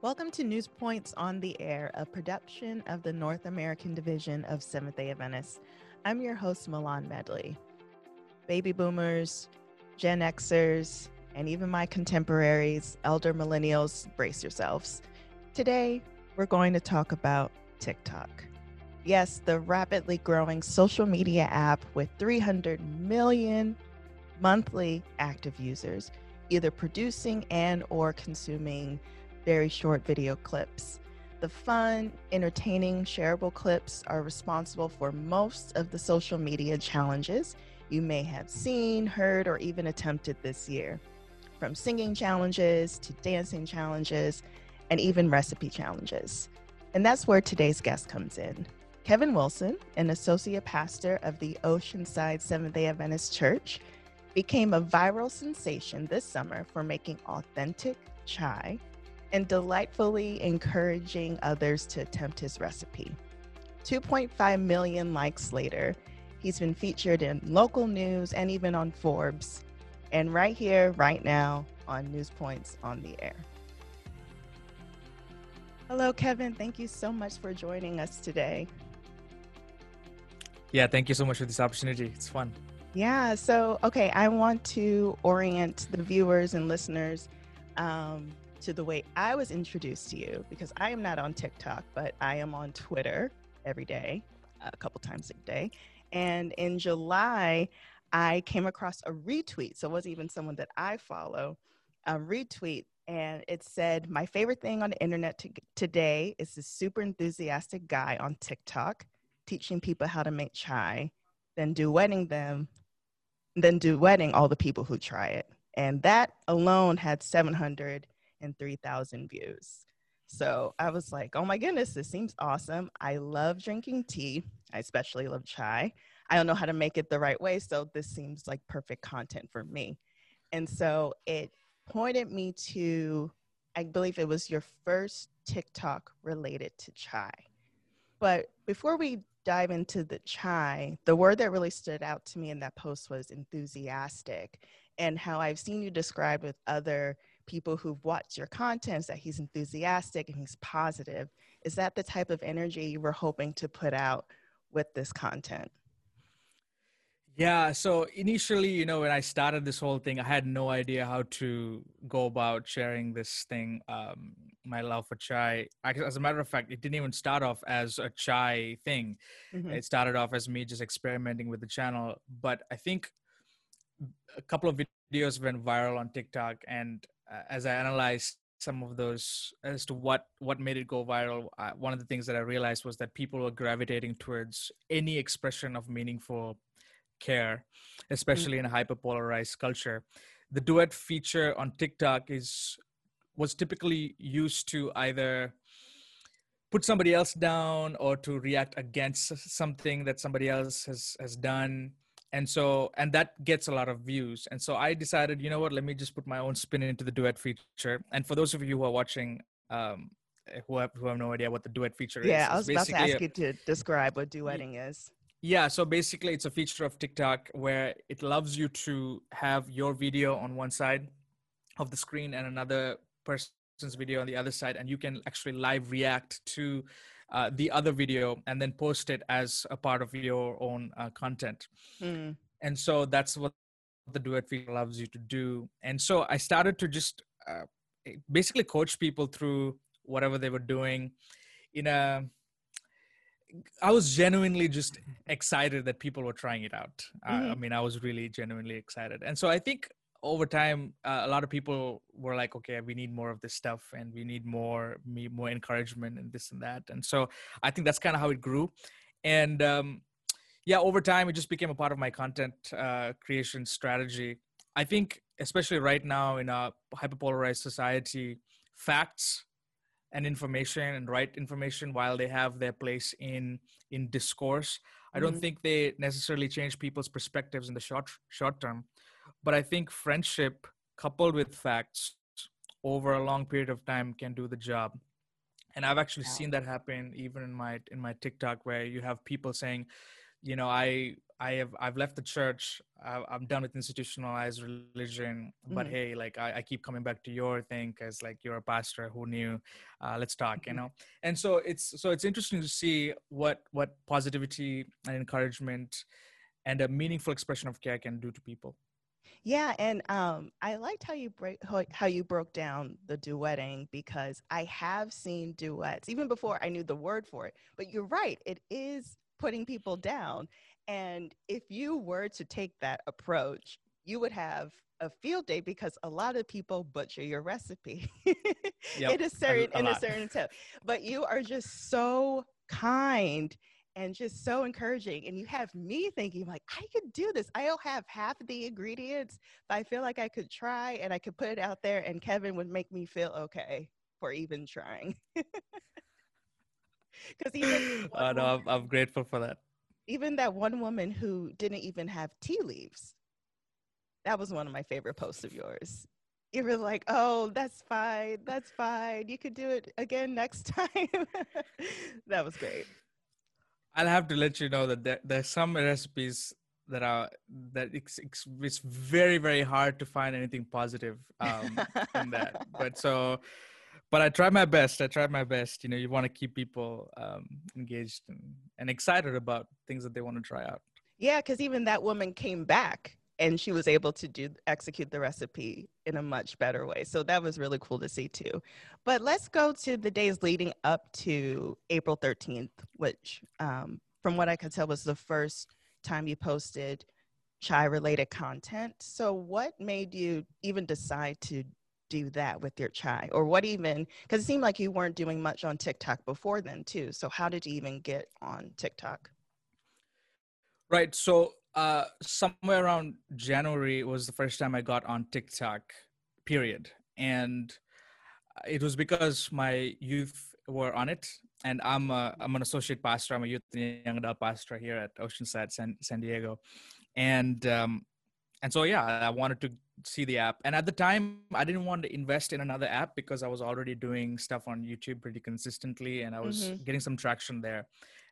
Welcome to News Points on the Air, a production of the North American Division of Seventh day Adventists. I'm your host, Mylon Medley. Baby boomers, Gen Xers, and even my contemporaries, elder millennials, brace yourselves. Today, we're going to talk about TikTok. Yes, the rapidly growing social media app with 300 million monthly active users, either producing and or consuming very short video clips. The fun, entertaining, shareable clips are responsible for most of the social media challenges you may have seen, heard, or even attempted this year. From singing challenges to dancing challenges and even recipe challenges. And that's where today's guest comes in. Kevin Wilson, an associate pastor of the Oceanside Seventh day Adventist Church, became a viral sensation this summer for making authentic chai and delightfully encouraging others to attempt his recipe. 2.5 million likes later, he's been featured in local news and even on Forbes, and right here, right now on News Points on the Air. Hello, Kevin. Thank you so much for joining us today. Yeah, thank you so much for this opportunity. It's fun. Yeah, so okay, I want to orient the viewers and listeners um, to the way I was introduced to you because I am not on TikTok, but I am on Twitter every day, a couple times a day. And in July, I came across a retweet. So it wasn't even someone that I follow, a retweet. And it said, My favorite thing on the internet to- today is this super enthusiastic guy on TikTok teaching people how to make chai, then duetting them, then duetting all the people who try it. And that alone had 700 and 3,000 views. So I was like, oh my goodness, this seems awesome. I love drinking tea. I especially love chai. I don't know how to make it the right way. So this seems like perfect content for me. And so it pointed me to, I believe it was your first TikTok related to chai. But before we dive into the chai, the word that really stood out to me in that post was enthusiastic, and how I've seen you described with other people who've watched your content that he's enthusiastic and he's positive. Is that the type of energy you were hoping to put out with this content? Yeah, so initially, you know, when I started this whole thing, I had no idea how to go about sharing this thing, um, my love for chai. As a matter of fact, it didn't even start off as a chai thing. Mm-hmm. It started off as me just experimenting with the channel. But I think a couple of videos went viral on TikTok, and as I analyzed some of those as to what what made it go viral, uh, one of the things that I realized was that people were gravitating towards any expression of meaningful care, especially mm-hmm. in a hyperpolarized culture. The duet feature on TikTok is was typically used to either put somebody else down or to react against something that somebody else has has done and so and that gets a lot of views. And so i decided you know what? Let me just put my own spin into the duet feature. And for those of you who are watching um who have, who have no idea what the duet feature yeah, is yeah i was about to ask a, you to describe what duetting is. Yeah so basically it's a feature of tiktok where it loves you to have your video on one side of the screen and another person's video on the other side and you can actually live react to uh, the other video and then post it as a part of your own uh, content. Mm. And so that's what the duet feature allows you to do. And so I started to just uh, basically coach people through whatever they were doing in a I was genuinely just excited that people were trying it out. Mm-hmm. I mean, I was really genuinely excited. And so I think over time uh, a lot of people were like okay we need more of this stuff and we need more me more encouragement and this and that. And so i think that's kind of how it grew. And um, yeah over time it just became a part of my content uh, creation strategy. I think especially right now in a hyperpolarized society facts and information and right information while they have their place in in discourse i don't mm-hmm. think they necessarily change people's perspectives in the short short term but i think friendship coupled with facts over a long period of time can do the job and i've actually seen that happen even in my in my tiktok where you have people saying you know i I have I've left the church. I, I'm done with institutionalized religion. But Mhm. hey, like I, I keep coming back to your thing because like you're a pastor who knew. Uh, let's talk, you Mhm. know. And so it's so it's interesting to see what what positivity and encouragement and a meaningful expression of care can do to people. Yeah, and um, I liked how you break how, how you broke down the duetting because I have seen duets even before I knew the word for it. But you're right, it is putting people down. And if you were to take that approach, you would have a field day because a lot of people butcher your recipe Yep, in a certain a in a certain tip. But you are just so kind and just so encouraging. And you have me thinking like, I could do this. I don't have half the ingredients, but I feel like I could try and I could put it out there and Kevin would make me feel okay for even trying. Because even one no, I'm, I'm grateful for that. even that one woman who didn't even have tea leaves. That was one of my favorite posts of yours. You were like, "Oh, that's fine. That's fine. You could do it again next time." that was great. I'll have to let you know that there, there's some recipes that are that it's, it's it's very very hard to find anything positive um, in that. But so, but I try my best. I try my best. You know, you want to keep people um, engaged and, and excited about things that they want to try out. Yeah, because even that woman came back and she was able to do execute the recipe in a much better way. So that was really cool to see too. But let's go to the days leading up to April 13th, which um, from what I could tell was the first time you posted chai related content. So what made you even decide to do that with your chai or what even because it seemed like you weren't doing much on TikTok before then too. So how did you even get on TikTok? Right. So uh, somewhere around January was the first time I got on TikTok. Period. And it was because my youth were on it, and I'm a, I'm an associate pastor. I'm a youth and young adult pastor here at Oceanside, San, San Diego, and um, and so yeah, I wanted to see the app. And at the time, I didn't want to invest in another app because I was already doing stuff on YouTube pretty consistently, and I was Mhm. getting some traction there.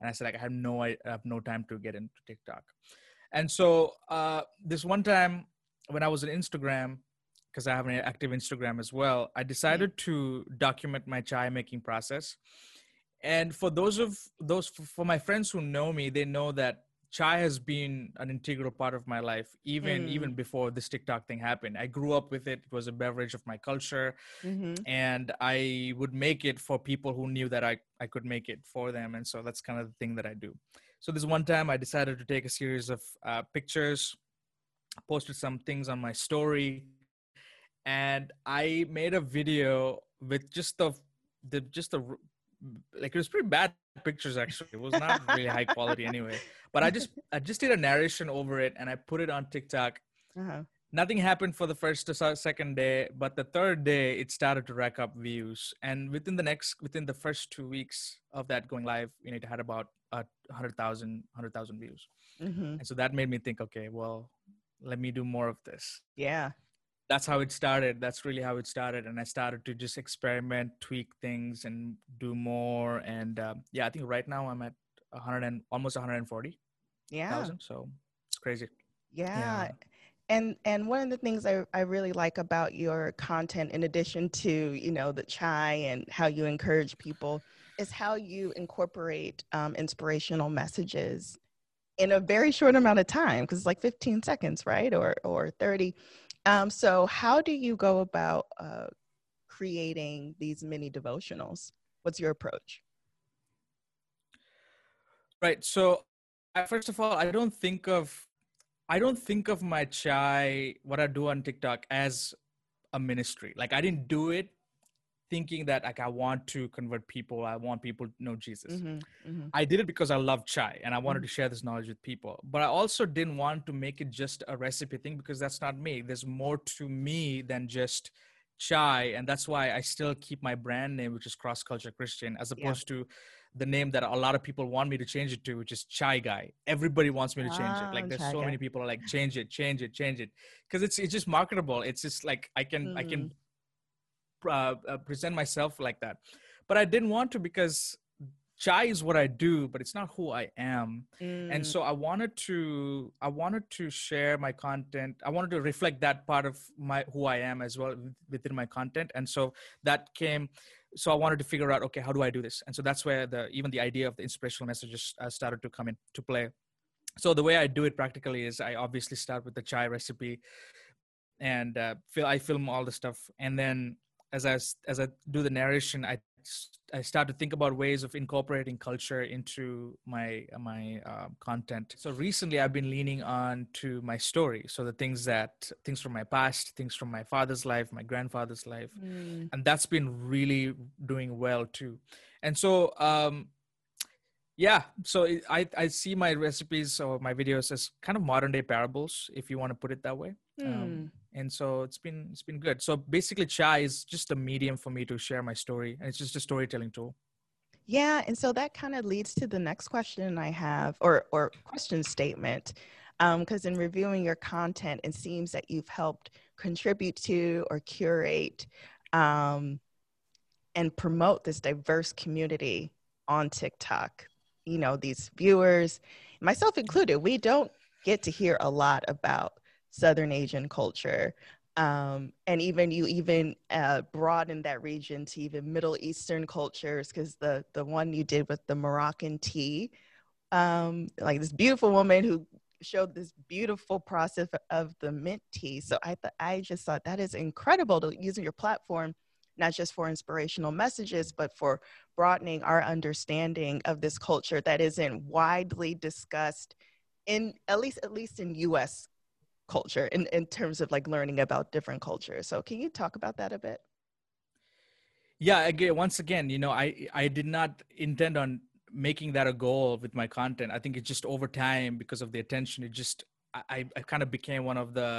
And I said, like, I have no, I have no time to get into TikTok. And so uh, this one time when I was on Instagram, because I have an active Instagram as well, I decided to document my chai making process. And for those of those for my friends who know me, they know that chai has been an integral part of my life even Mm. even before this TikTok thing happened. I grew up with it. It was a beverage of my culture Mm-hmm. and I would make it for people who knew that I, I could make it for them. And so that's kind of the thing that I do. So this one time I decided to take a series of uh, pictures, posted some things on my story, and I made a video with just the the just the like it was pretty bad pictures actually. It was not really high quality anyway. But I just I just did a narration over it and I put it on TikTok Uh-huh. Nothing happened for the first to second day but the third day it started to rack up views. And within the next within the first two weeks of that going live you know it had about uh, 100000 100000 views. Mm-hmm. and so that made me think okay well let me do more of this. Yeah. that's how it started. That's really how it started. And i started to just experiment tweak things and do more. And um, yeah i think right now i'm at 100 and almost 140000 Yeah. so it's crazy. Yeah. And and one of the things I, I really like about your content, in addition to, you know, the chai and how you encourage people, is how you incorporate um, inspirational messages in a very short amount of time, because it's like 15 seconds, right? Or or 30. Um, so how do you go about uh, creating these mini devotionals? What's your approach? Right. So, I, first of all, I don't think of I don't think of my chai what I do on TikTok as a ministry. Like I didn't do it thinking that like I want to convert people. I want people to know Jesus. Mhm, mhm. I did it because I love chai and I wanted to share this knowledge with people. But I also didn't want to make it just a recipe thing because that's not me. There's more to me than just chai. And that's why I still keep my brand name, which is Cross Culture Christian, as Yeah. opposed to the name that a lot of people want me to change it to, which is Chai Guy. Everybody wants me to change it. Ah, Like there's Chai so Guy. many people are like, change it, change it, change it. Because it's it's just marketable. It's just like I can I can uh, uh, present myself like that. But I didn't want to because chai is what I do, but it's not who I am. Mm. And so I wanted to I wanted to share my content. I wanted to reflect that part of my who I am as well within my content. And so that came so I wanted to figure out okay, how do I do this? And so that's where the even the idea of the inspirational messages uh, started to come into play. So the way I do it practically is I obviously start with the chai recipe and uh, I film all the stuff and then as I as I do the narration, I I start to think about ways of incorporating culture into my my uh, content. So recently, I've been leaning on to my story. So the things that things from my past, things from my father's life, my grandfather's life, mm. and that's been really doing well too. And so, um, yeah, so I I see my recipes or my videos as kind of modern day parables, if you want to put it that way. Mm. Um, and so it's been it's been good. So basically chai is just a medium for me to share my story and it's just a storytelling tool. Yeah and so that kind of leads to the next question i have or or question statement because um, in reviewing your content it seems that you've helped contribute to or curate um, and promote this diverse community on tiktok. You know these viewers myself included we don't get to hear a lot about Southern Asian culture. Um, and even you even uh, broaden that region to even Middle Eastern cultures because the the one you did with the Moroccan tea, um, like this beautiful woman who showed this beautiful process of the mint tea. So I th- I just thought that is incredible to using your platform not just for inspirational messages but for broadening our understanding of this culture that isn't widely discussed in at least at least in US culture in, in terms of like learning about different cultures. So can you talk about that a bit? Yeah, again, once again, you know, I I did not intend on making that a goal with my content. I think it's just over time because of the attention, it just I, I kind of became one of the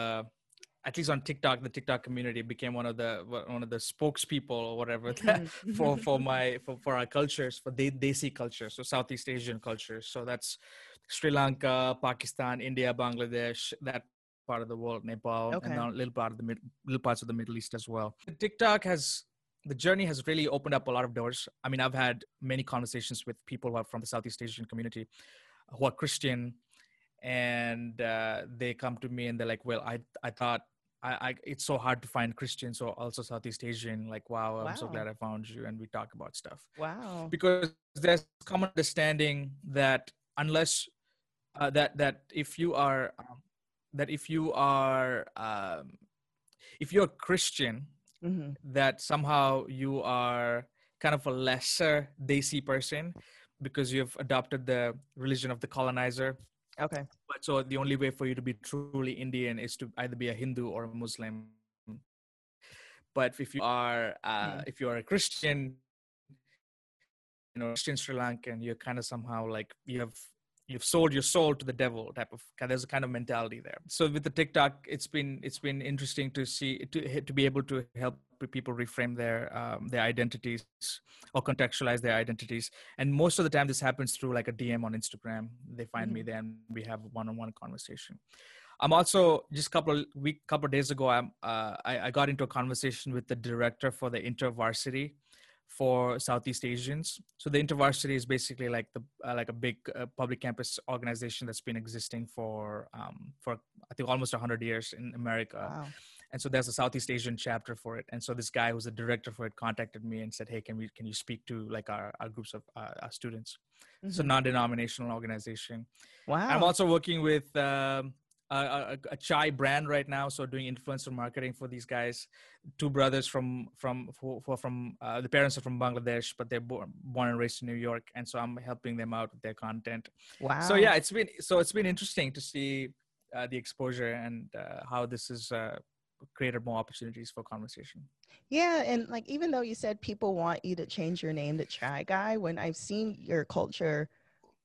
at least on TikTok, the TikTok community became one of the one of the spokespeople or whatever mm-hmm. for for my for, for our cultures, for they Desi culture, so Southeast Asian cultures. So that's Sri Lanka, Pakistan, India, Bangladesh, that part of the world, Nepal, okay. and a little part of the little parts of the Middle East as well. TikTok has the journey has really opened up a lot of doors. I mean, I've had many conversations with people who are from the Southeast Asian community who are Christian, and uh, they come to me and they're like, "Well, I I thought." I, I, it's so hard to find Christians or also Southeast Asian. Like, wow, wow, I'm so glad I found you, and we talk about stuff. Wow, because there's common understanding that unless uh, that that if you are um, that if you are um, if you're a christian mm-hmm. that somehow you are kind of a lesser desi person because you've adopted the religion of the colonizer. Okay. But so the only way for you to be truly indian is to either be a hindu or a muslim. But if you are uh, if you are a christian you know christian sri lankan you're kind of somehow like you have you've sold your soul to the devil type of there's a kind of mentality there. So with the tiktok it's been it's been interesting to see to, to be able to help people reframe their um, their identities or contextualize their identities. And most of the time this happens through like a dm on instagram. They find mm-hmm. me there and we have one-on-one conversation. I'm also just a couple of week couple of days ago i'm uh, I, I got into a conversation with the director for the intervarsity for Southeast Asians. So the InterVarsity is basically like the uh, like a big uh, public campus organization that's been existing for um, for I think almost 100 years in America. Wow. And so there's a Southeast Asian chapter for it. And so this guy who's the director for it contacted me and said, "Hey, can we can you speak to like our, our groups of uh, our students?" Mm-hmm. It's a non-denominational organization. Wow. I'm also working with um, a, a, chai brand right now so doing influencer marketing for these guys. Two brothers from from for, from uh, the parents are from bangladesh but they're born, born and raised in new york and so i'm helping them out with their content. Wow. so yeah it's been so it's been interesting to see uh, the exposure and uh, how this has uh, created more opportunities for conversation. Yeah and like even though you said people want you to change your name to chai guy when i've seen your culture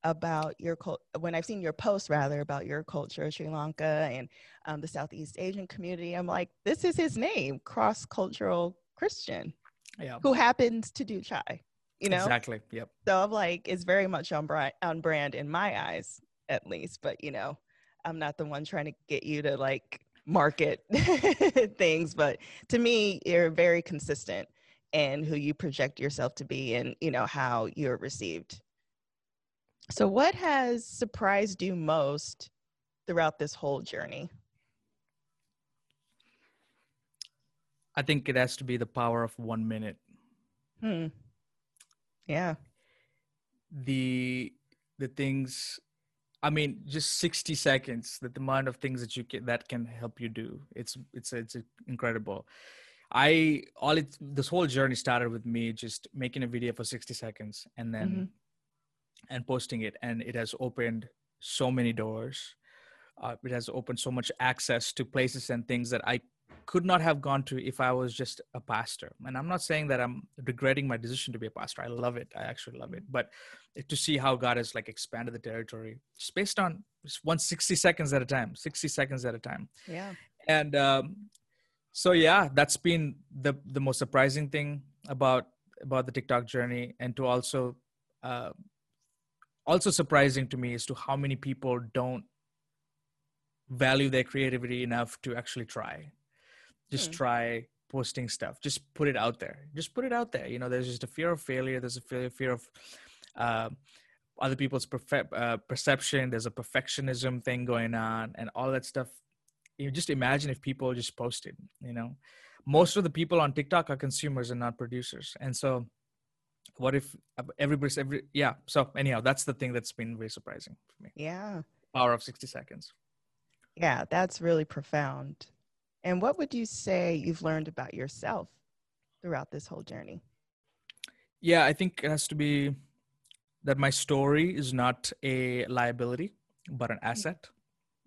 about your cult when I've seen your posts rather about your culture, Sri Lanka and um, the Southeast Asian community. I'm like, this is his name, cross cultural Christian, yeah. who happens to do chai. You know exactly. Yep. So I'm like, it's very much on brand, on brand in my eyes, at least. But you know, I'm not the one trying to get you to like market things. But to me, you're very consistent in who you project yourself to be, and you know how you're received So, what has surprised you most throughout this whole journey? I think it has to be the power of one minute. Hmm. Yeah. The the things I mean, just 60 seconds, the amount of things that you can that can help you do. It's it's it's incredible. I all it this whole journey started with me just making a video for 60 seconds and then mm-hmm. And posting it and it has opened so many doors. Uh, it has opened so much access to places and things that I could not have gone to if I was just a pastor. And I'm not saying that I'm regretting my decision to be a pastor. I love it. I actually love it. But to see how God has like expanded the territory just based on just 160 seconds at a time, 60 seconds at a time. Yeah. And um, so yeah, that's been the the most surprising thing about about the TikTok journey, and to also uh, also surprising to me is to how many people don't value their creativity enough to actually try. Just hmm. try posting stuff. Just put it out there. Just put it out there. You know there's just a fear of failure. There's a fear, fear of uh, other people's perfe- uh, perception. There's a perfectionism thing going on and all that stuff. You just imagine if people just posted you know. Most of the people on tiktok are consumers and not producers. And so what if everybody's every yeah so anyhow that's the thing that's been very surprising for me yeah power of 60 seconds yeah that's really profound and what would you say you've learned about yourself throughout this whole journey? Yeah, I think it has to be that my story is not a liability, but an asset,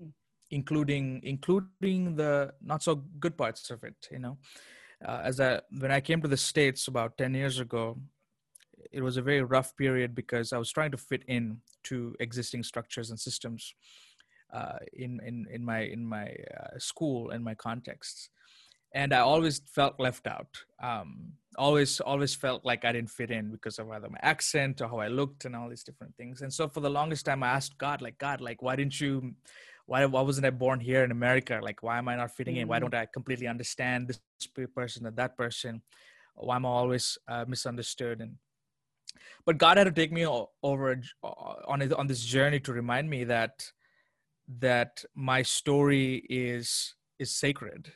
mm-hmm. including including the not so good parts of it. You know, uh, as I when I came to the states about ten years ago, it was a very rough period because I was trying to fit in to existing structures and systems uh, in in in my in my uh, school and my contexts. And i always felt left out. Um, always always felt like i didn't fit in because of either my accent or how i looked and all these different things. And so for the longest time i asked god like god like why didn't you why, why wasn't i born here in america? Like why am i not fitting mm-hmm. in? Why mm. don't i completely understand this person or that person? Why am i always uh, misunderstood? And but god had to take me over on on this journey to remind me that that my story is is sacred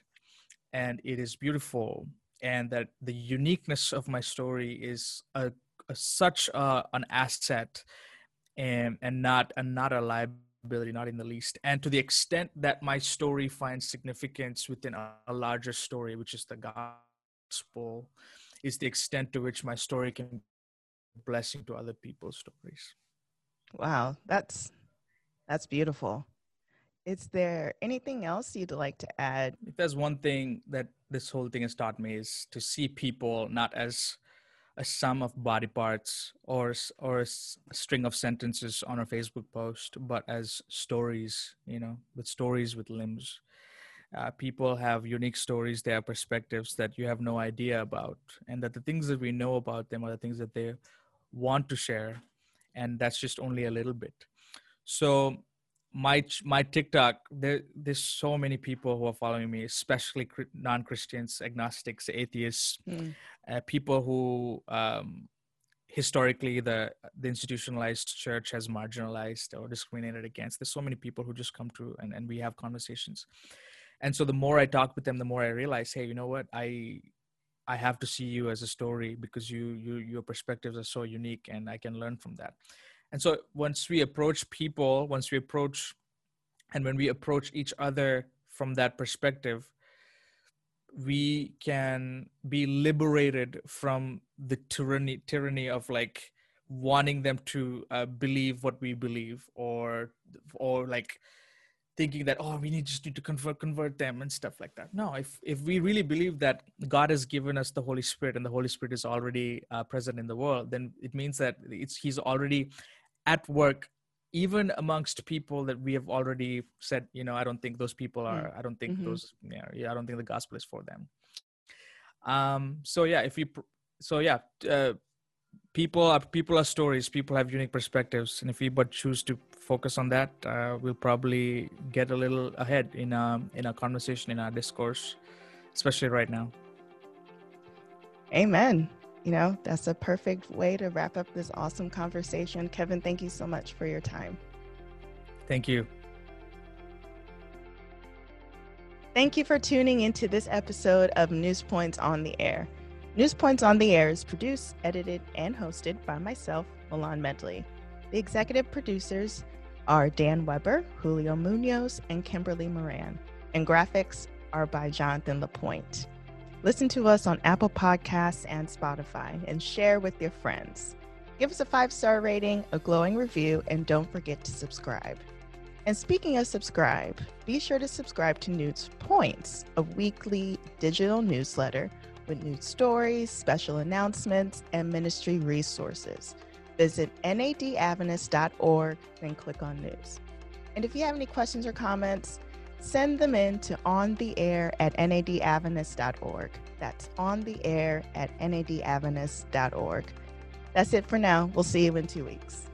and it is beautiful and that the uniqueness of my story is a, a such a, an asset and and not and not a liability not in the least. And to the extent that my story finds significance within a, a larger story which is the gospel is the extent to which my story can blessing to other people's stories wow that's that's beautiful is there anything else you'd like to add? If there's one thing that this whole thing has taught me is to see people not as a sum of body parts or or a string of sentences on a Facebook post, but as stories. You know, with stories with limbs. Uh, people have unique stories, they have perspectives that you have no idea about, and that the things that we know about them are the things that they want to share, and that's just only a little bit. So my my TikTok, there there's so many people who are following me, especially non-Christians, agnostics, atheists, mm. uh, people who um, historically the the institutionalized church has marginalized or discriminated against. There's so many people who just come to and and we have conversations, and so the more I talk with them, the more I realize, hey, you know what, I I have to see you as a story because you you your perspectives are so unique, and I can learn from that. And so once we approach people once we approach and when we approach each other from that perspective we can be liberated from the tyranny tyranny of like wanting them to uh, believe what we believe or or like thinking that oh we need just need to convert convert them and stuff like that no if if we really believe that god has given us the holy spirit and the holy spirit is already uh, present in the world then it means that it's he's already at work even amongst people that we have already said you know i don't think those people mm. are i don't think mm-hmm. those yeah, yeah i don't think the gospel is for them um so yeah if we so yeah uh, people are people are stories people have unique perspectives and if we but choose to focus on that uh, we'll probably get a little ahead in um in our conversation in our discourse especially right now amen you know, that's a perfect way to wrap up this awesome conversation. Kevin, thank you so much for your time. Thank you. Thank you for tuning into this episode of News Points on the Air. News Points on the Air is produced, edited, and hosted by myself, Mylon Medley. The executive producers are Dan Weber, Julio Munoz, and Kimberly Moran, and graphics are by Jonathan Lapointe. Listen to us on Apple Podcasts and Spotify and share with your friends. Give us a five star rating, a glowing review, and don't forget to subscribe. And speaking of subscribe, be sure to subscribe to News Points, a weekly digital newsletter with news stories, special announcements, and ministry resources. Visit nadadventist.org and click on news. And if you have any questions or comments, send them in to on the air at nadadventist.org. That's on the air at nadadventist.org. That's it for now. We'll see you in two weeks.